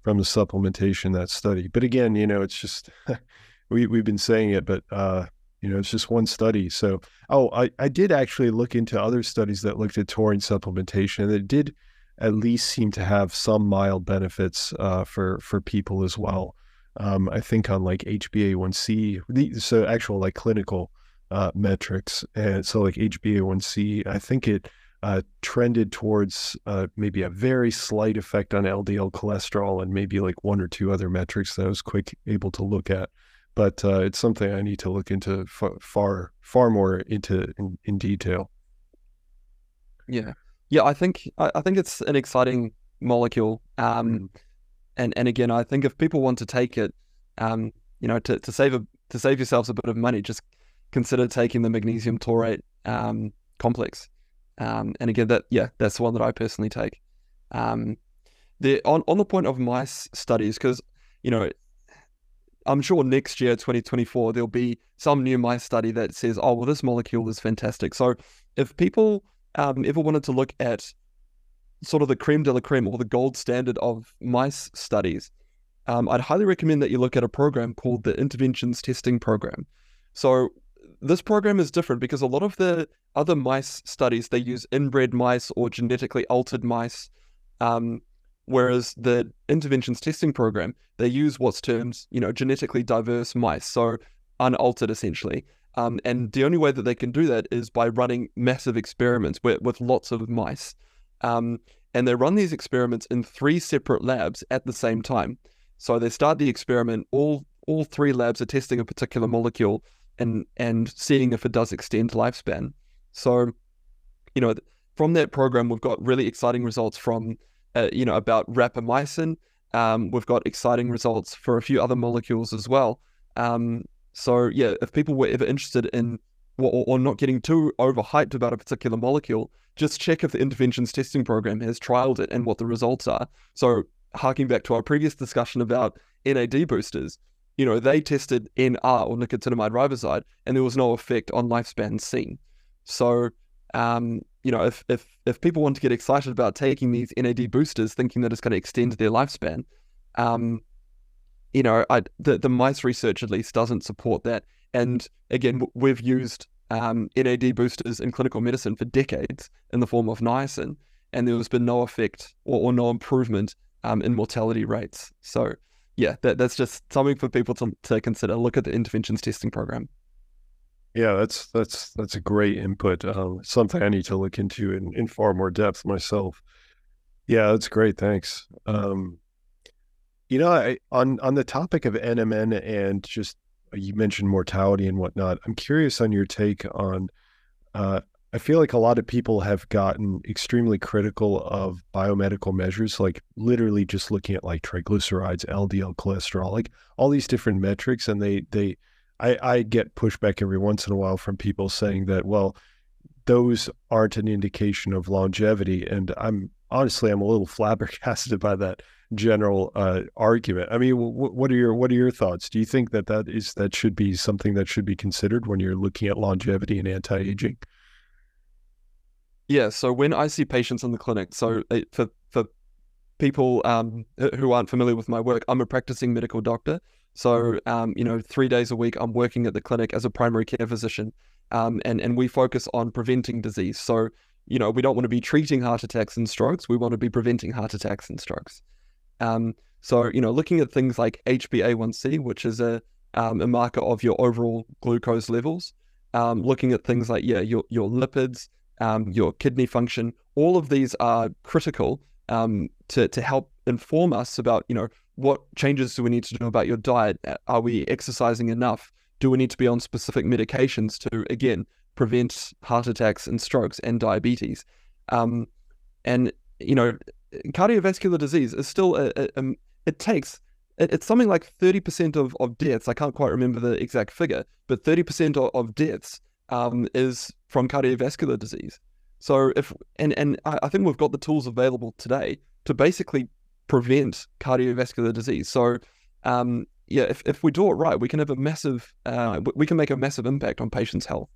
B: from the supplementation that study. But again, you know, it's just we we've been saying it, but uh, you know, it's just one study. So, oh, I, I did actually look into other studies that looked at taurine supplementation, and it did at least seem to have some mild benefits uh, for for people as well. Um, I think on like HbA1c, so actual like clinical uh, metrics, and so like HbA1c, I think it uh, trended towards uh, maybe a very slight effect on LDL cholesterol and maybe like one or two other metrics that I was quick able to look at but uh, it's something I need to look into far far, far more into in, in detail.
C: Yeah, yeah, I think I, I think it's an exciting molecule. Um, mm. and and again, I think if people want to take it, um, you know, to, to save a to save yourselves a bit of money, just consider taking the magnesium taurate um, complex. Um, and again, that yeah, that's the one that I personally take. Um, the on on the point of mice studies, because you know I'm sure next year, 2024, there'll be some new mice study that says, oh, well, this molecule is fantastic. So if people um, ever wanted to look at sort of the creme de la creme or the gold standard of mice studies, um, I'd highly recommend that you look at a program called the Interventions Testing Program. So this program is different because a lot of the other mice studies, they use inbred mice or genetically altered mice. Um, Whereas the interventions testing program, they use what's termed, you know, genetically diverse mice, so unaltered essentially. Um, and the only way that they can do that is by running massive experiments with, with lots of mice. Um, and they run these experiments in three separate labs at the same time. So they start the experiment, all all three labs are testing a particular molecule and and seeing if it does extend lifespan. So, you know, from that program, we've got really exciting results from uh, you know, about rapamycin. Um, we've got exciting results for a few other molecules as well. Um, so yeah, if people were ever interested in or, or, not getting too overhyped about a particular molecule, just check if the interventions testing program has trialed it and what the results are. So harking back to our previous discussion about NAD boosters, you know, they tested NR or nicotinamide riboside and there was no effect on lifespan seen. So um, you know, if if if people want to get excited about taking these NAD boosters, thinking that it's going to extend their lifespan, um, you know, I, the the mice research at least doesn't support that. And again, we've used um, NAD boosters in clinical medicine for decades in the form of niacin, and there has been no effect or, or no improvement um, in mortality rates. So, yeah, that, that's just something for people to, to consider. Look at the interventions testing program.
B: Yeah, that's that's that's a great input. Um, something I need to look into in, in far more depth myself. Yeah, that's great. Thanks. Um, you know, I, on on the topic of NMN and just you mentioned mortality and whatnot. I'm curious on your take on. Uh, I feel like a lot of people have gotten extremely critical of biomedical measures, like literally just looking at like triglycerides, LDL cholesterol, like all these different metrics, and they they I, I get pushback every once in a while from people saying that, well, those aren't an indication of longevity. And I'm honestly, I'm a little flabbergasted by that general uh, argument. I mean, w- what are your what are your thoughts? Do you think that that is that should be something that should be considered when you're looking at longevity and anti aging?
C: Yeah. So when I see patients in the clinic, so uh, for for people um, who aren't familiar with my work, I'm a practicing medical doctor. So, um, you know, three days a week, I'm working at the clinic as a primary care physician, um, and and we focus on preventing disease. So, you know, we don't want to be treating heart attacks and strokes. We want to be preventing heart attacks and strokes. Um, so, you know, looking at things like HbA1c, which is a um, a marker of your overall glucose levels. Um, looking at things like yeah, your your lipids, um, your kidney function. All of these are critical to to help inform us about you know what changes do we need to do about your diet? Are we exercising enough? Do we need to be on specific medications to, again, prevent heart attacks and strokes and diabetes? Um, and, you know, cardiovascular disease is still, a, a, a it takes, it, it's something like 30% of, of deaths. I can't quite remember the exact figure, but 30% of, of deaths um, is from cardiovascular disease. So if, and, and I think we've got the tools available today to basically prevent cardiovascular disease. So, um, yeah, if, if we do it right, we can have a massive, uh, we can make a massive impact on patients' health.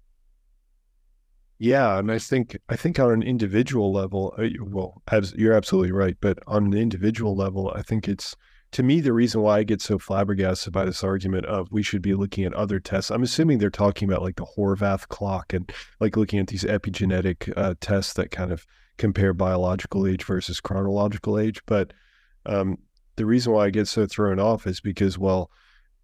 B: Yeah, and I think I think on an individual level, uh, well, you're absolutely right, but on an individual level, I think it's to me the reason why I get so flabbergasted by this argument of we should be looking at other tests. I'm assuming they're talking about like the Horvath clock and like looking at these epigenetic uh, tests that kind of compare biological age versus chronological age, but um, the reason why I get so thrown off is because, well,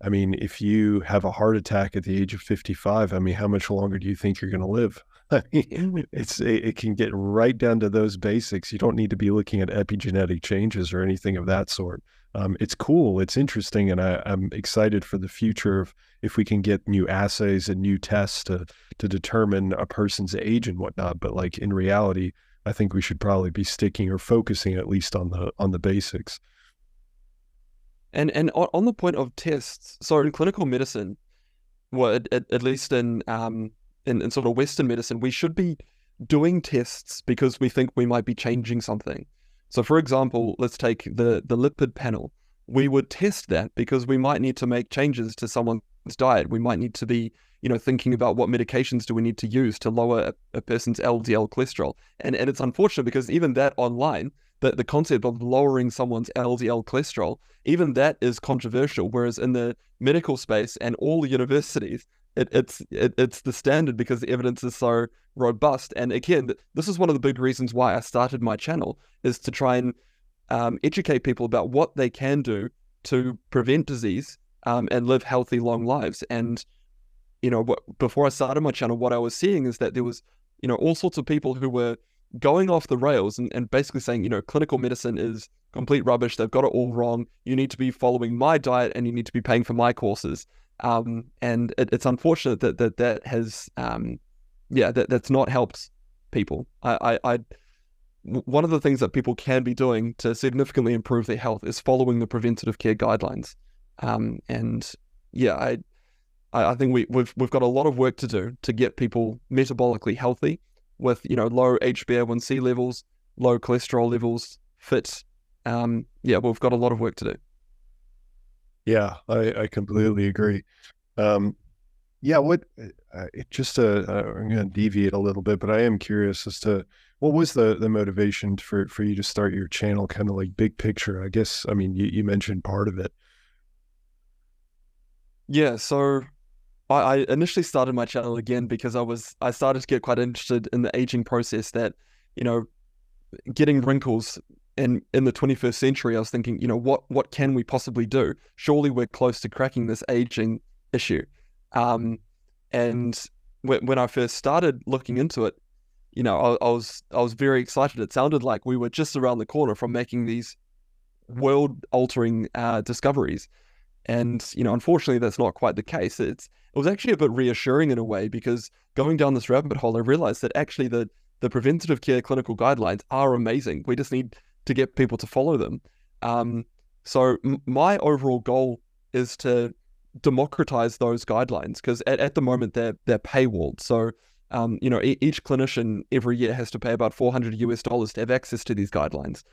B: I mean, if you have a heart attack at the age of 55, I mean, how much longer do you think you're going to live? I mean, it's it can get right down to those basics. You don't need to be looking at epigenetic changes or anything of that sort. Um, it's cool, it's interesting, and I, I'm excited for the future of if we can get new assays and new tests to to determine a person's age and whatnot. But like in reality, I think we should probably be sticking or focusing at least on the on the basics.
C: And and on the point of tests, so in clinical medicine, well, at, at least in um in, in sort of Western medicine, we should be doing tests because we think we might be changing something. So, for example, let's take the the lipid panel. We would test that because we might need to make changes to someone's diet. We might need to be you know, thinking about what medications do we need to use to lower a, a person's LDL cholesterol. And and it's unfortunate because even that online, the, the concept of lowering someone's LDL cholesterol, even that is controversial. Whereas in the medical space and all the universities, it, it's it, it's the standard because the evidence is so robust. And again, this is one of the big reasons why I started my channel is to try and um, educate people about what they can do to prevent disease um, and live healthy, long lives. And you know, before I started my channel, what I was seeing is that there was, you know, all sorts of people who were going off the rails and, and basically saying, you know, clinical medicine is complete rubbish. They've got it all wrong. You need to be following my diet and you need to be paying for my courses. Um, and it, it's unfortunate that that, that has, um, yeah, that, that's not helped people. I, I, I, one of the things that people can be doing to significantly improve their health is following the preventative care guidelines. Um, and yeah, I, I, I think we, we've we've got a lot of work to do to get people metabolically healthy with you know low HbA1c levels, low cholesterol levels, fit. Um, yeah, we've got a lot of work to do.
B: Yeah, I, I completely agree. Um, yeah, what uh, just uh, uh, I'm going to deviate a little bit, but I am curious as to what was the the motivation for for you to start your channel, kind of like big picture. I guess I mean you, you mentioned part of it.
C: Yeah, so I, initially started my channel again because I was I started to get quite interested in the aging process that, you know, getting wrinkles and in the 21st century, I was thinking, you know, what what can we possibly do? Surely we're close to cracking this aging issue. Um, and when, when I first started looking into it, you know, I, I was I was very excited. It sounded like we were just around the corner from making these world-altering uh, discoveries. And you know, unfortunately, that's not quite the case. It's it was actually a bit reassuring in a way because going down this rabbit hole, I realized that actually the the preventative care clinical guidelines are amazing. We just need to get people to follow them. Um, so m- my overall goal is to democratize those guidelines because at, at the moment they're they're paywalled. So um, you know e- each clinician every year has to pay about 400 US dollars to have access to these guidelines,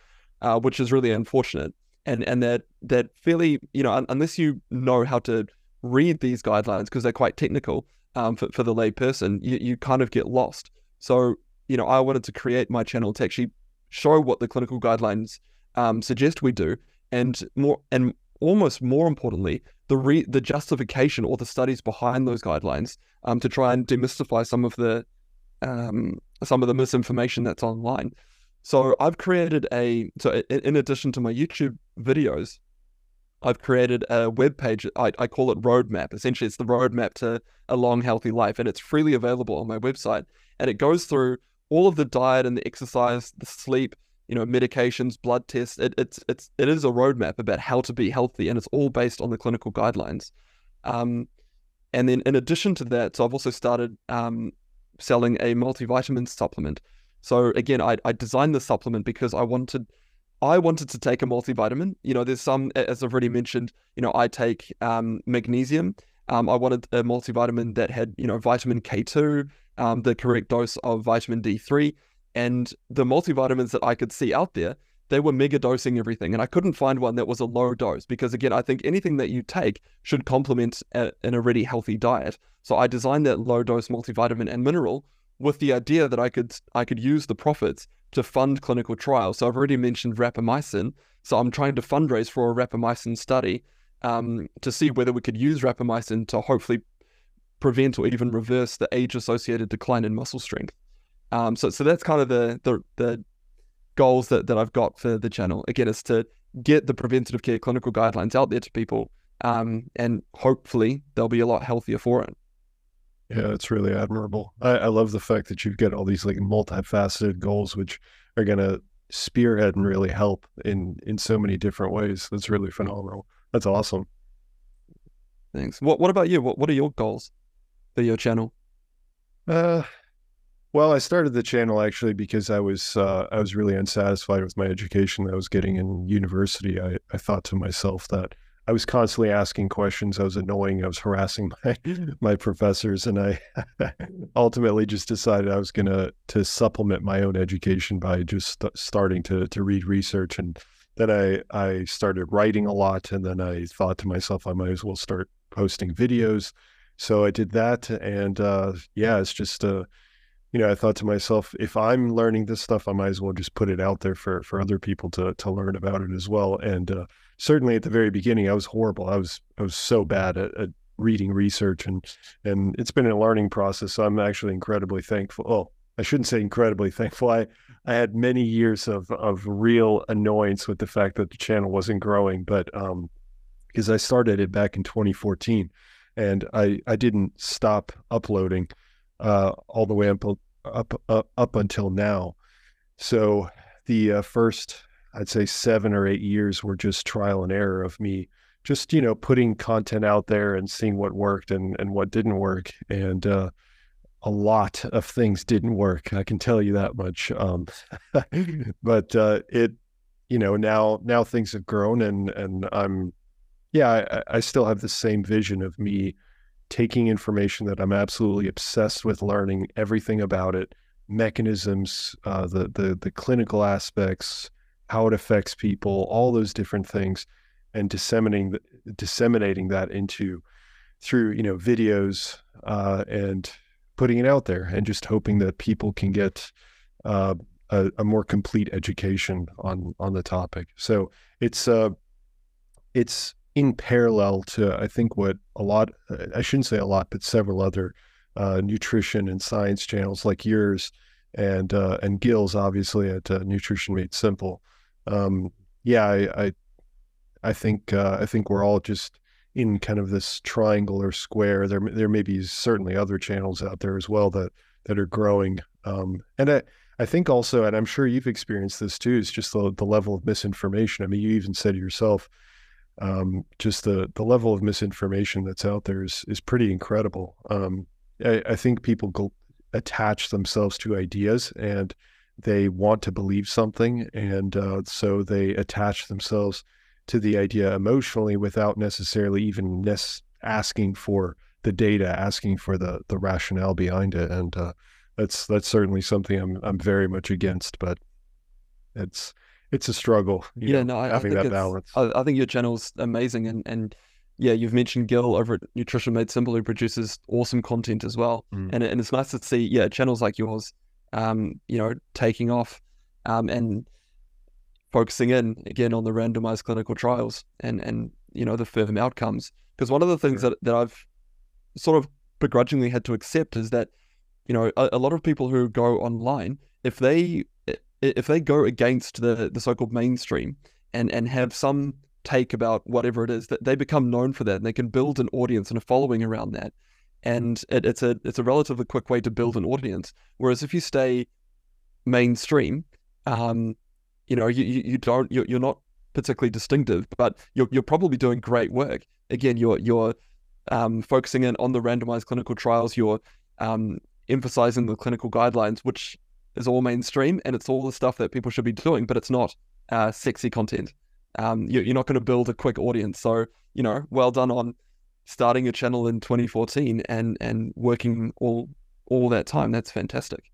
C: uh, which is really unfortunate. And and that that fairly you know un- unless you know how to read these guidelines because they're quite technical um, for for the lay person, you, you kind of get lost. So you know I wanted to create my channel to actually show what the clinical guidelines um, suggest we do, and more and almost more importantly, the re- the justification or the studies behind those guidelines um, to try and demystify some of the um, some of the misinformation that's online. So I've created a so in addition to my YouTube videos, I've created a web page. I, I call it Roadmap. Essentially, it's the roadmap to a long, healthy life, and it's freely available on my website. And it goes through all of the diet and the exercise, the sleep, you know, medications, blood tests. It, it's it's it is a roadmap about how to be healthy, and it's all based on the clinical guidelines. Um, and then in addition to that, so I've also started um, selling a multivitamin supplement. So again, I, I designed the supplement because I wanted I wanted to take a multivitamin. You know, there's some as I've already mentioned. You know, I take um, magnesium. Um, I wanted a multivitamin that had you know vitamin K2, um, the correct dose of vitamin D3, and the multivitamins that I could see out there, they were mega dosing everything. And I couldn't find one that was a low dose because, again, I think anything that you take should complement a, an already healthy diet. So I designed that low dose multivitamin and mineral with the idea that I could I could use the profits to fund clinical trials. So I've already mentioned rapamycin. So I'm trying to fundraise for a rapamycin study um, to see whether we could use rapamycin to hopefully prevent or even reverse the age-associated decline in muscle strength. Um, so so that's kind of the the, the goals that, that I've got for the channel. Again, is to get the preventative care clinical guidelines out there to people, um, and hopefully they'll be a lot healthier for it.
B: Yeah, it's really admirable. I, I love the fact that you've got all these like multifaceted goals, which are gonna spearhead and really help in in so many different ways. That's really phenomenal. That's awesome.
C: Thanks. What What about you? What What are your goals for your channel?
B: Uh, well, I started the channel actually because I was uh, I was really unsatisfied with my education that I was getting in university. I, I thought to myself that I was constantly asking questions. I was annoying. I was harassing my my professors, and I ultimately just decided I was gonna to supplement my own education by just st- starting to to read research. And then I I started writing a lot, and then I thought to myself I might as well start posting videos. So I did that, and uh, yeah, it's just uh, you know, I thought to myself, if I'm learning this stuff, I might as well just put it out there for for other people to to learn about it as well. And uh, certainly at the very beginning, I was horrible. I was I was so bad at, at reading research, and and it's been a learning process. So I'm actually incredibly thankful. Oh, I shouldn't say incredibly thankful. I I had many years of of real annoyance with the fact that the channel wasn't growing, but um, because I started it back in 2014, and I I didn't stop uploading uh, all the way up, up, up, up until now. So the uh, first, I'd say seven or eight years were just trial and error of me just, you know, putting content out there and seeing what worked and, and what didn't work. And uh, a lot of things didn't work. I can tell you that much. Um, but uh, it, you know, now now things have grown and and I'm, yeah, I, I still have the same vision of me taking information that I'm absolutely obsessed with learning everything about it, mechanisms, uh, the the the clinical aspects, how it affects people, all those different things, and disseminating disseminating that into through you know videos uh, and putting it out there, and just hoping that people can get uh, a, a, more complete education on on the topic. So it's uh, it's in parallel to I think what a lot I shouldn't say a lot, but several other uh, nutrition and science channels like yours and uh, and Gil's obviously at uh, Nutrition Made Simple um, yeah, I, I, I think uh, I think we're all just in kind of this triangle or square. There there may be certainly other channels out there as well that that are growing. Um, and I I think also, and I'm sure you've experienced this too, is just the the level of misinformation. I mean, you even said yourself, um, just the the level of misinformation that's out there is is pretty incredible. Um, I, I, think people go, attach themselves to ideas and they want to believe something, and uh, so they attach themselves to the idea emotionally without necessarily even asking for the data, asking for the the rationale behind it, and uh, that's that's certainly something I'm I'm very much against. But it's it's a struggle.
C: yeah, know, no, I, having I that balance. I, I, think your channel's amazing, and and yeah, you've mentioned Gil over at Nutrition Made Simple, who produces awesome content as well, mm. and and it's nice to see yeah channels like yours, um, you know, taking off, um, and focusing in again on the randomized clinical trials and and you know the firm outcomes. Because one of the things sure. that that I've sort of begrudgingly had to accept is that you know a, a lot of people who go online, if they if they go against the the so-called mainstream and and have some take about whatever it is that they become known for that and they can build an audience and a following around that and it, it's a it's a relatively quick way to build an audience whereas if you stay mainstream um you know you you, don't you're, you're not particularly distinctive but you're, you're probably doing great work again you're you're um, focusing in on the randomized clinical trials you're um, emphasizing the clinical guidelines which is all mainstream and it's all the stuff that people should be doing, but it's not uh, sexy content. Um, you, you're not going to build a quick audience. So, you know, well done on starting your channel in 2014 and and working all all that time. That's fantastic.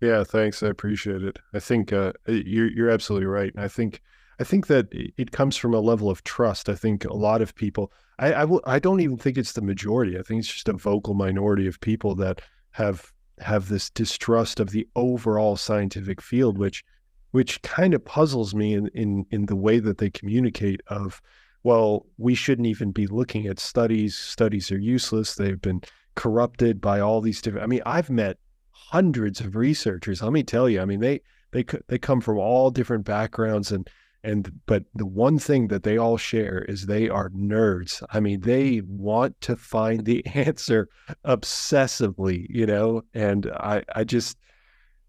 B: Yeah, thanks. I appreciate it. I think uh, you're you're absolutely right. I think I think that it comes from a level of trust. I think a lot of people. I I don't even think it's the majority. I think it's just a vocal minority of people that have have this distrust of the overall scientific field, which which kind of puzzles me in, in in the way that they communicate of well we shouldn't even be looking at studies. Studies are useless. They've been corrupted by all these different i mean i've met hundreds of researchers. Let me tell you i mean they they they come from all different backgrounds and and but the one thing that they all share is they are nerds. I mean they want to find the answer obsessively you know? And i i just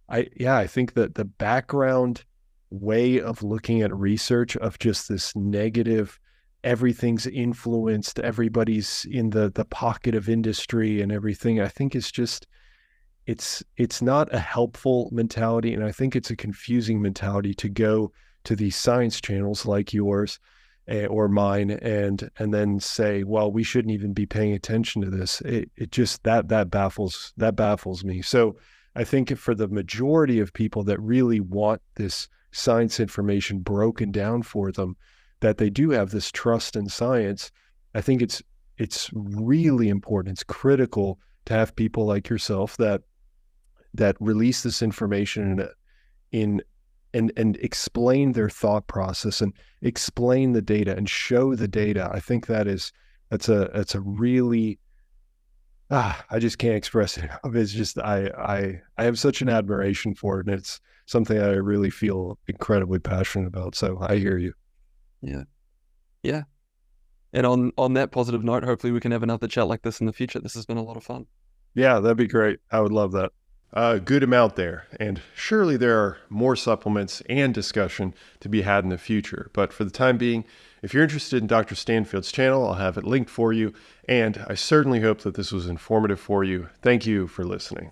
B: i yeah i think that the background way of looking at research of just this negative everything's influenced everybody's in the the pocket of industry and everything i think it's just it's it's not a helpful mentality and i think it's a confusing mentality to go to these science channels like yours uh, or mine and and then say well we shouldn't even be paying attention to this. It, it just that that baffles that baffles me. So i think for the majority of people that really want this science information broken down for them that they do have this trust in science i think it's it's really important it's critical to have people like yourself that that release this information in in and and explain their thought process and explain the data and show the data. I think that is that's a that's a really ah I just can't express it. It's just I I I have such an admiration for it, and it's something I really feel incredibly passionate about. So I hear you.
C: Yeah, yeah. And on on that positive note, hopefully we can have another chat like this in the future. This has been a lot of fun.
B: Yeah, that'd be great. I would love that
A: a good amount there. And surely there are more supplements and discussion to be had in the future. But for the time being, if you're interested in Dr. Stanfield's channel, I'll have it linked for you. And I certainly hope that this was informative for you. Thank you for listening.